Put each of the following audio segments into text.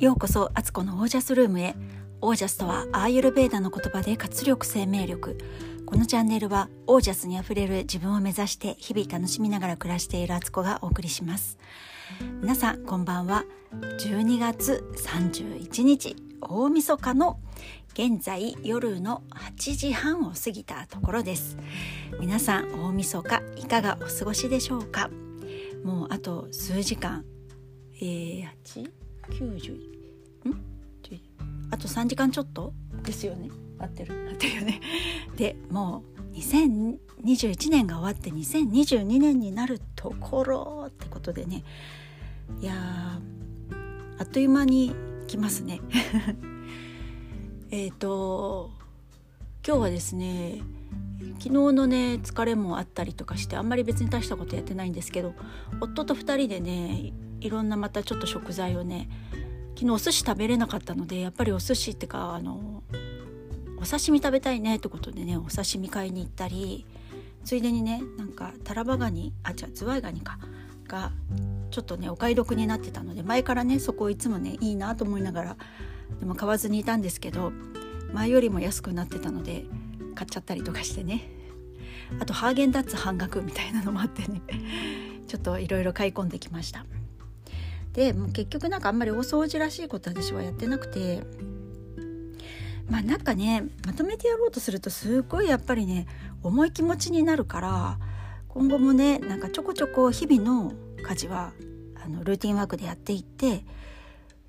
ようこそアツコのオージャスルームへ。オージャスとはアーユルベーダの言葉で活力生命力。このチャンネルはオージャスにあふれる自分を目指して日々楽しみながら暮らしているアツコがお送りします。皆さんこんばんは。12月31日大晦日の現在夜の8時半を過ぎたところです。皆さん大晦日いかがお過ごしでしょうか？もうあと数時間。えー、8 90ん？あと3時間ちょっと？ですよね。合ってる。合ってるよね。でもう2021年が終わって2022年になるところってことでね。いやあっという間に来ますね。えっと今日はですね昨日のね疲れもあったりとかしてあんまり別に大したことやってないんですけど夫と2人でねいろんなまたちょっと食材をね昨日お寿司食べれなかったのでやっぱりお寿司ってかあのお刺身食べたいねってことでねお刺身買いに行ったりついでにねなんかタラバガニあ違うズワイガニかがちょっとねお買い得になってたので前からねそこをいつもねいいなと思いながらでも買わずにいたんですけど前よりも安くなってたので買っちゃったりとかしてねあとハーゲンダッツ半額みたいなのもあってねちょっといろいろ買い込んできました。でもう結局なんかあんまり大掃除らしいこと私はやってなくてまあなんかねまとめてやろうとするとすごいやっぱりね重い気持ちになるから今後もねなんかちょこちょこ日々の家事はあのルーティンワークでやっていって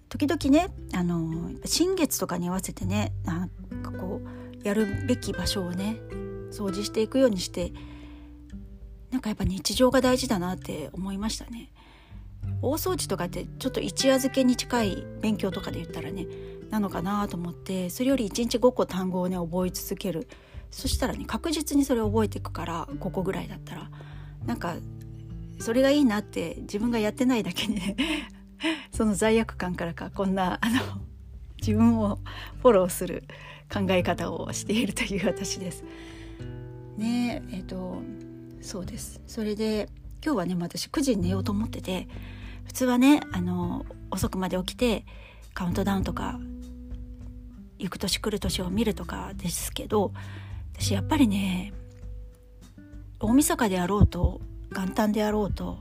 時々ねあの新月とかに合わせてねなんかこうやるべき場所をね掃除していくようにしてなんかやっぱ日常が大事だなって思いましたね。大掃除とかってちょっと一夜漬けに近い勉強とかで言ったらねなのかなと思ってそれより1日5個単語をね覚え続ける。そしたらね確実にそれを覚えていくから5個ぐらいだったら。なんかそれがいいなって自分がやってないだけにね その罪悪感からかこんなあの自分をフォローする考え方をしているという私です。ねえっ、とそうです。それで今日はね私9時に寝ようと思ってて普通はねあの遅くまで起きてカウントダウンとか行く年来る年を見るとかですけど私やっぱりね大晦日であろうと元旦であろうと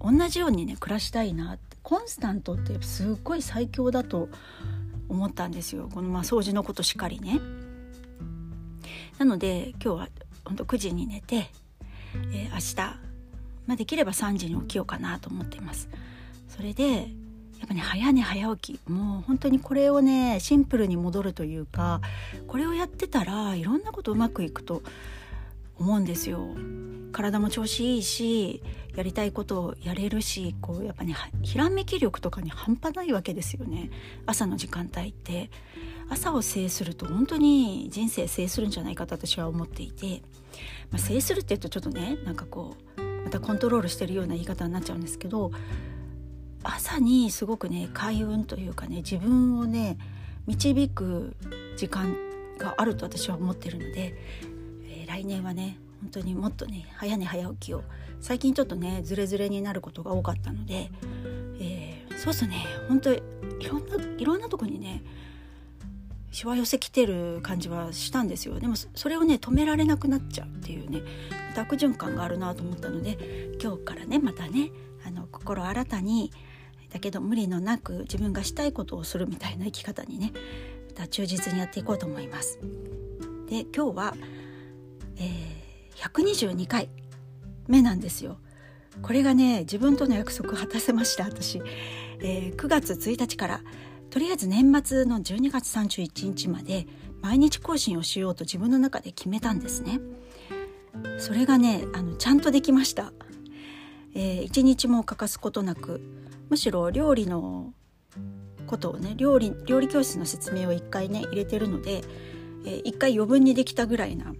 同じようにね暮らしたいなコンスタントってすっごい最強だと思ったんですよこのまあ掃除のことしかりね。なので今日は本当9時に寝て、えー、明日まあ、できれば3時に起きようかなと思っています。それでやっぱね早寝早起き。もう本当にこれをねシンプルに戻るというかこれをやってたらいろんなことうまくいくと思うんですよ。体も調子いいしやりたいことをやれるしこうやっぱねひらめき力とかに半端ないわけですよね。朝の時間帯って。朝を制すると本当に人生制するんじゃないかと私は思っていて、まあ、制するって言うとちょっとねなんかこうまたコントロールしてるような言い方になっちゃうんですけど朝にすごくね開運というかね自分をね導く時間があると私は思ってるので、ー、来年はね本当にもっとね早寝早起きを最近ちょっとねズレズレになることが多かったので、えー、そうするとね本当いろんないろんなとこにねしわ寄せきてる感じはしたんですよでもそれをね止められなくなっちゃうっていうね悪循環があるなと思ったので今日からねまたねあの心新たにだけど無理のなく自分がしたいことをするみたいな生き方にねまた忠実にやっていこうと思います。で今日は、えー、122回目なんですよ。これがね自分との約束果たせました私、えー、9月1日からとりあえず年末の12月31日まで毎日更新をしようと自分の中で決めたんですね。それがねあのちゃんとできました。えー、一日も欠かすことなくむしろ料理のことをね料理料理教室の説明を一回ね入れてるので、えー、一回余分にできたぐらいな。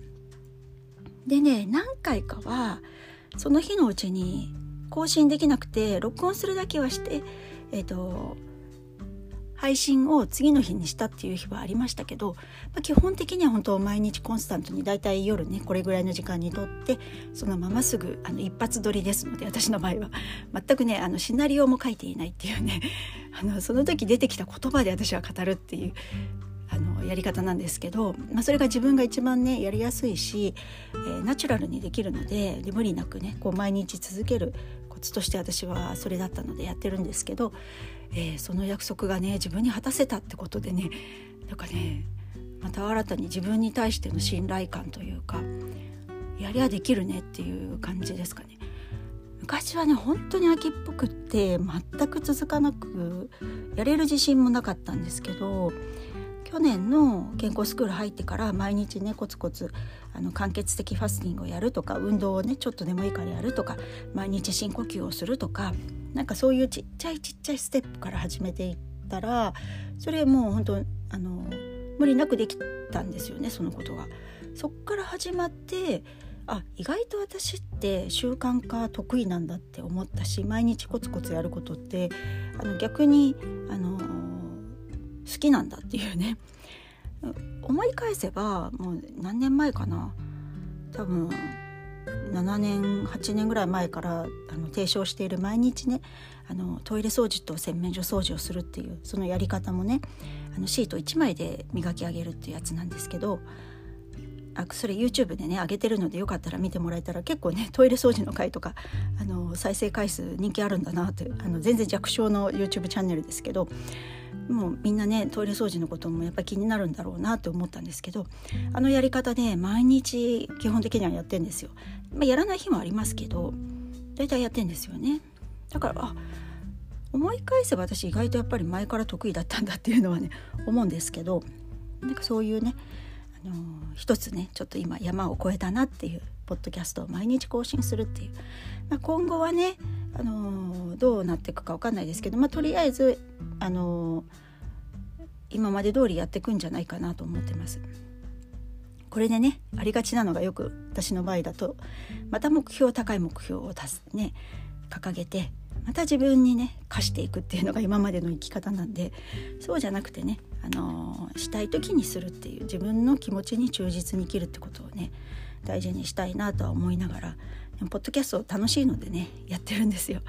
でね何回かはその日のうちに更新できなくて録音するだけはしてえっ、ー、と配信を次の日にしたっていう日はありましたけど、まあ、基本的には本当毎日コンスタントにだいたい夜ねこれぐらいの時間に撮ってそのまますぐあの一発撮りですので私の場合は。全くねあのシナリオも書いていないっていうねあのその時出てきた言葉で私は語るっていうあのやり方なんですけど、まあ、それが自分が一番ねやりやすいし、えー、ナチュラルにできるのでで無理なくねこう毎日続けるコツとして私はそれだったのでやってるんですけど、えー、その約束がね自分に果たせたってことでねなんかねまた新たに自分に対しての信頼感というかやりゃできるねっていう感じですかね。昔はね本当に秋っぽくって全く続かなくやれる自信もなかったんですけど去年の健康スクール入ってから毎日ねコツコツあの間欠的ファスティングをやるとか運動をねちょっとでもいいからやるとか毎日深呼吸をするとかなんかそういうちっちゃいちっちゃいステップから始めていったらそれもう本当あの無理なくできたんですよねそのことが。そっから始まってあ意外と私って習慣化得意なんだって思ったし毎日コツコツやることってあの逆にあの好きなんだっていうね。思い返せばもう何年前かな。多分7年8年ぐらい前からあの提唱している毎日ねあのトイレ掃除と洗面所掃除をするっていうそのやり方もねあのシート1枚で磨き上げるっていうやつなんですけどあそれ YouTube でね上げてるのでよかったら見てもらえたら結構ねトイレ掃除の回とかあの再生回数人気あるんだなってあの全然弱小の YouTube チャンネルですけどもうみんなねトイレ掃除のこともやっぱり気になるんだろうなって思ったんですけどあのやり方で毎日基本的にはやってんですよ。まあ、やらない日もありますけど大体やってんですよね。だからあ思い返せば私意外とやっぱり前から得意だったんだっていうのはね思うんですけどなんかそういうねあの一つねちょっと今山を越えたなっていうポッドキャストを毎日更新するっていう、まあ、今後はね、あのどうなっていくか分かんないですけど、まあ、とりあえず、あの今まで通りやっていくんじゃないかなと思ってます。これでねありがちなのがよく私の場合だとまた目標高い目標をすね掲げてまた自分にね課していくっていうのが今までの生き方なんでそうじゃなくてね、あのしたい時にするっていう自分の気持ちに忠実に生きるってことをね大事にしたいなとは思いながらポッドキャスト楽しいのでねやってるんですよ。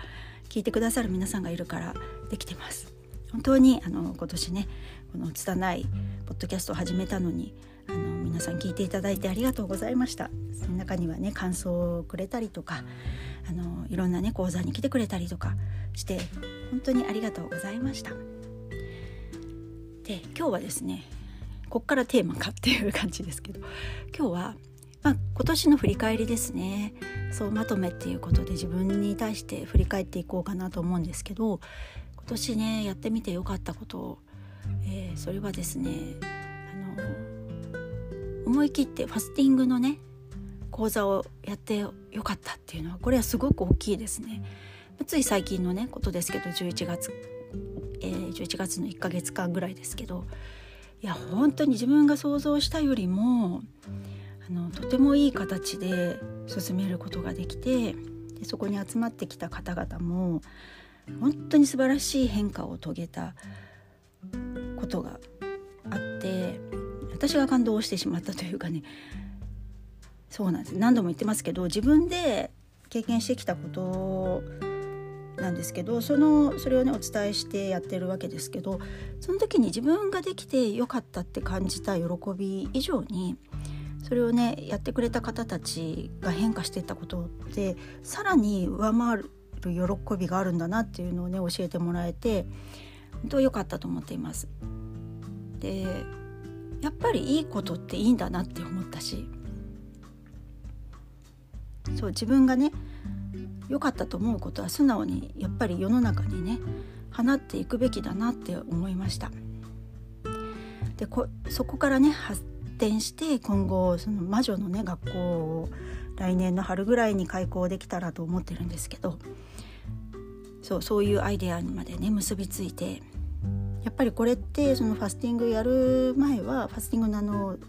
聞いてくださる皆さんがいるからできてます。本当にあの今年ねこの拙いポッドキャストを始めたのにあの皆さん聞いていただいてありがとうございました。その中にはね感想をくれたりとかあのいろんなね講座に来てくれたりとかして本当にありがとうございました。で今日はですねこっからテーマかっていう感じですけど今日はまあ、今年の振り返りですねそうまとめっていうことで自分に対して振り返っていこうかなと思うんですけど今年ねやってみてよかったこと、えー、それはですねあの思い切ってファスティングのね講座をやってよかったっていうのはこれはすごく大きいですね。つい最近のねことですけど11月、えー、11月の1ヶ月間ぐらいですけどいや本当に自分が想像したよりもあのとてもいい形で進めることができてでそこに集まってきた方々も本当に素晴らしい変化を遂げたことがあって私が感動してしまったというかねそうなんです。何度も言ってますけど自分で経験してきたことなんですけどそのそれをねお伝えしてやってるわけですけどその時に自分ができてよかったって感じた喜び以上にそれをねやってくれた方たちが変化していったことってさらに上回る喜びがあるんだなっていうのをね教えてもらえて本当良かったと思っています。でやっぱりいいことっていいんだなって思ったしそう自分がね良かったと思うことは素直にやっぱり世の中にね放っていくべきだなって思いました。でこそこからね展して今後その魔女のね学校を来年の春ぐらいに開校できたらと思ってるんですけどそうそういうアイデアにまでね結びついてやっぱりこれってそのファスティングやる前はファスティングのあのん？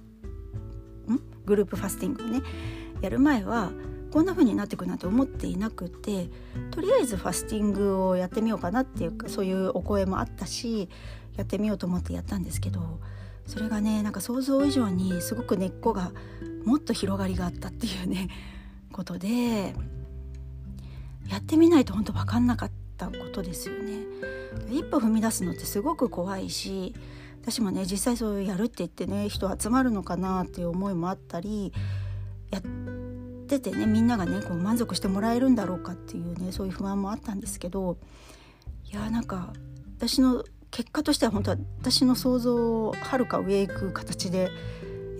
グループファスティングをねやる前はこんな風になっていくなんて思っていなくてとりあえずファスティングをやってみようかなっていうかそういうお声もあったしやってみようと思ってやったんですけどそれがねなんか想像以上にすごく根っこがもっと広がりがあったっていうね ことでやってみないと本当分かんなかったことですよね。一歩踏み出すのってすごく怖いし私もね実際そうやるって言ってね人集まるのかなっていう思いもあったりやっててねみんながねこう満足してもらえるんだろうかっていうねそういう不安もあったんですけどいやなんか私の結果としては本当は私の想像をはるか上へ行く形で、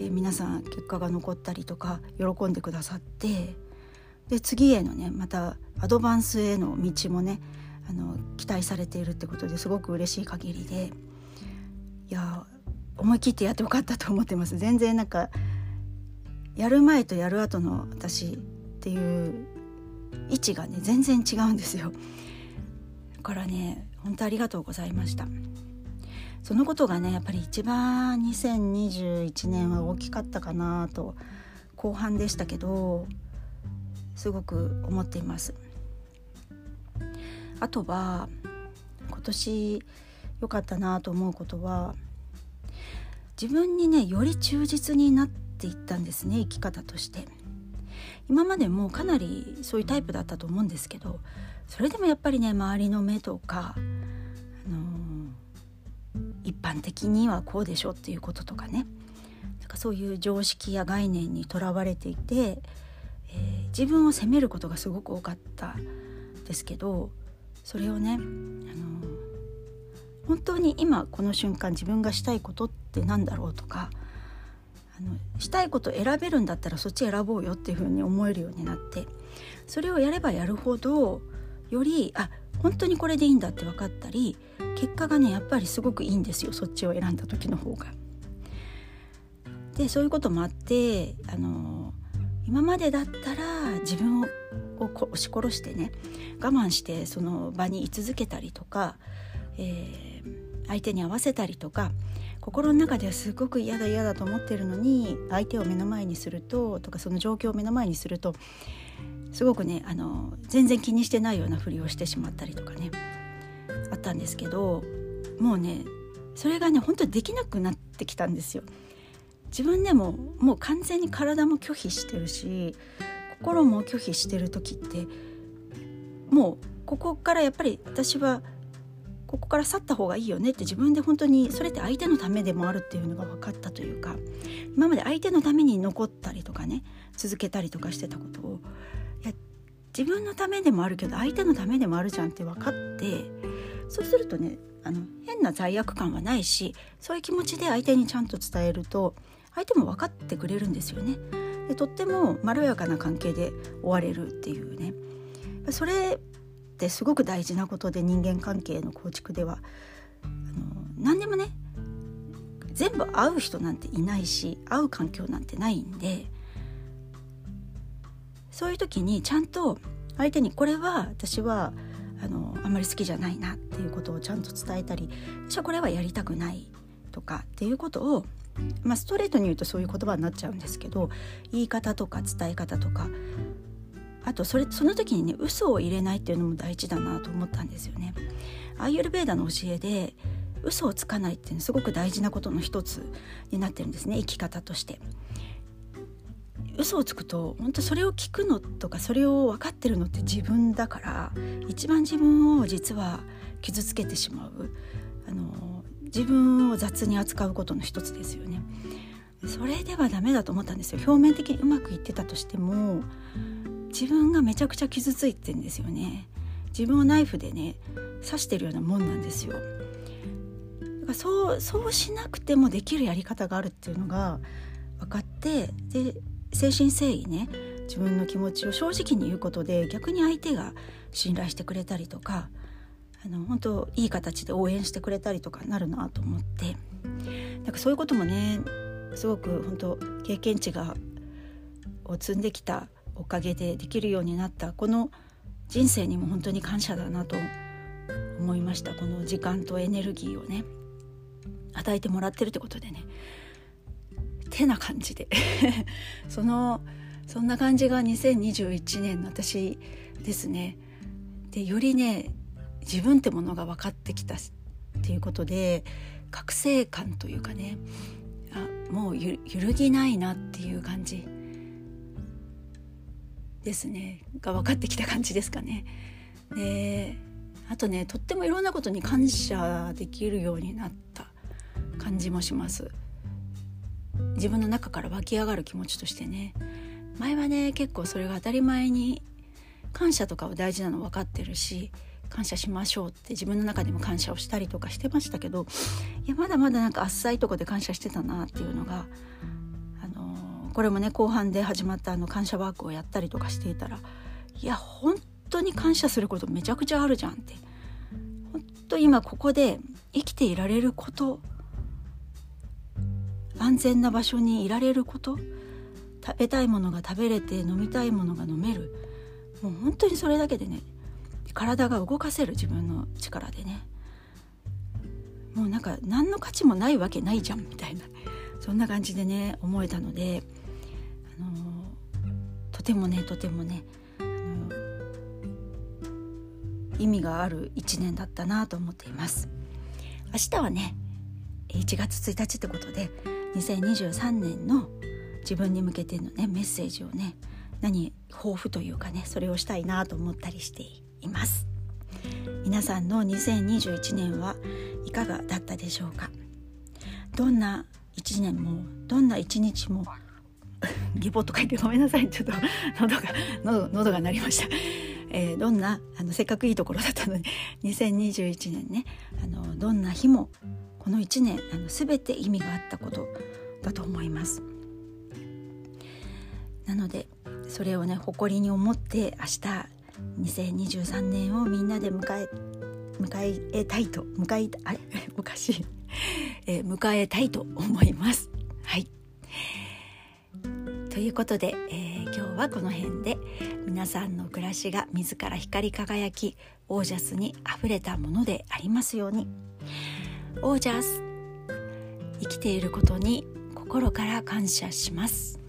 えー、皆さん結果が残ったりとか喜んでくださってで次へのねまたアドバンスへの道もねあの期待されているってことですごく嬉しい限りでいや思い切ってやってよかったと思ってます。全然なんかやる前とやる後の私っていう位置がね全然違うんですよ。だからね本当ありがとうございました。そのことがねやっぱり一番2021年は大きかったかなと後半でしたけどすごく思っています。あとは今年良かったなと思うことは自分にねより忠実になっていったんですね生き方として。今までもかなりそういうタイプだったと思うんですけどそれでもやっぱりね周りの目とか、般的にはこうでしょっていうこととかね。なんかそういう常識や概念にとらわれていて、えー、自分を責めることがすごく多かったですけどそれをね、あの、本当に今この瞬間自分がしたいことって何だろうとかあのしたいこと選べるんだったらそっち選ぼうよっていうふうに思えるようになってそれをやればやるほどよりあ本当にこれでいいんだって分かったり結果がねやっぱりすごくいいんですよそっちを選んだ時の方が。でそういうこともあってあの今までだったら自分を押し殺してね我慢してその場に居続けたりとか、えー、相手に合わせたりとか心の中ではすごく嫌だ嫌だと思ってるのに相手を目の前にするととかその状況を目の前にするとすごくねあの全然気にしてないようなふりをしてしまったりとかねあったんですけどもうねそれがね本当にできなくなってきたんですよ。自分でももう完全に体も拒否してるし心も拒否してる時ってもうここからやっぱり私はここから去った方がいいよねって自分で本当にそれって相手のためでもあるっていうのが分かったというか今まで相手のために残ったりとかね続けたりとかしてたことをいや自分のためでもあるけど相手のためでもあるじゃんって分かってそうするとねあの変な罪悪感はないしそういう気持ちで相手にちゃんと伝えると相手も分かってくれるんですよね。でとってもまろやかな関係で終われるっていうねそれってすごく大事なことで人間関係の構築ではあの何でもね全部会う人なんていないし会う環境なんてないんでそういう時にちゃんと相手にこれは私はあのあんまり好きじゃないなっていうことをちゃんと伝えたり私はこれはやりたくないとかっていうことを、まあ、ストレートに言うとそういう言葉になっちゃうんですけど言い方とか伝え方とかあとそれその時にね嘘を入れないっていうのも大事だなと思ったんですよね。アーユルベーダの教えで嘘をつかないっていうのすごく大事なことの一つになってるんですね生き方として。嘘をつくと本当それを聞くのとかそれを分かってるのって自分だから一番自分を実は傷つけてしまうあの自分を雑に扱うことの一つですよね。それではダメだと思ったんですよ。表面的にうまくいってたとしても自分がめちゃくちゃ傷ついてんですよね。自分をナイフでね刺してるようなもんなんですよ。だからそうそうしなくてもできるやり方があるっていうのが分かってで誠心誠意ね自分の気持ちを正直に言うことで逆に相手が信頼してくれたりとかあの本当いい形で応援してくれたりとかなるなと思って。なんかそういうこともねすごく本当経験値がを積んできたおかげでできるようになったこの人生にも本当に感謝だなと思いました。この時間とエネルギーをね与えてもらってるってことでね。てな感じで。そのそんな感じが2021年の私ですね。でよりね自分ってものが分かってきたっていうことで覚醒感というかねあもう揺るぎないなっていう感じですね。が分かってきた感じですかね。であとねとってもいろんなことに感謝できるようになった感じもします。自分の中から湧き上がる気持ちとしてね。前はね結構それが当たり前に感謝とかは大事なの分かってるし感謝しましょうって自分の中でも感謝をしたりとかしてましたけどいやまだまだなんか浅いとこで感謝してたなっていうのが、あのー、これもね後半で始まったあの感謝ワークをやったりとかしていたらいや本当に感謝することめちゃくちゃあるじゃんって。本当今ここで生きていられること安全な場所にいられること。食べたいものが食べれて飲みたいものが飲める。もう本当にそれだけでね体が動かせる自分の力でね。もうなんか何の価値もないわけないじゃんみたいな。そんな感じでね思えたので、あのとてもねとてもね、あの意味がある一年だったなと思っています。明日はね1月1日ってことで2023年の自分に向けてのねメッセージをね何抱負というかねそれをしたいなと思ったりしています。皆さんの2021年はいかがだったでしょうか？どんな1年もどんな1日も ギボと書いてごめんなさい。ちょっと喉が喉喉が鳴りました、えー、どんなあのせっかくいいところだったのに。2021年ねあのどんな日もこの1年あの全て意味があったことだと思います。なのでそれをね誇りに思って明日2023年をみんなで迎え迎えたいと迎えあれおかしい、えー、迎えたいと思います。はい。ということで、えー、今日はこの辺で皆さんの暮らしが自ら光り輝きオージャスにあふれたものでありますように。オージャス生きていることに心から感謝します。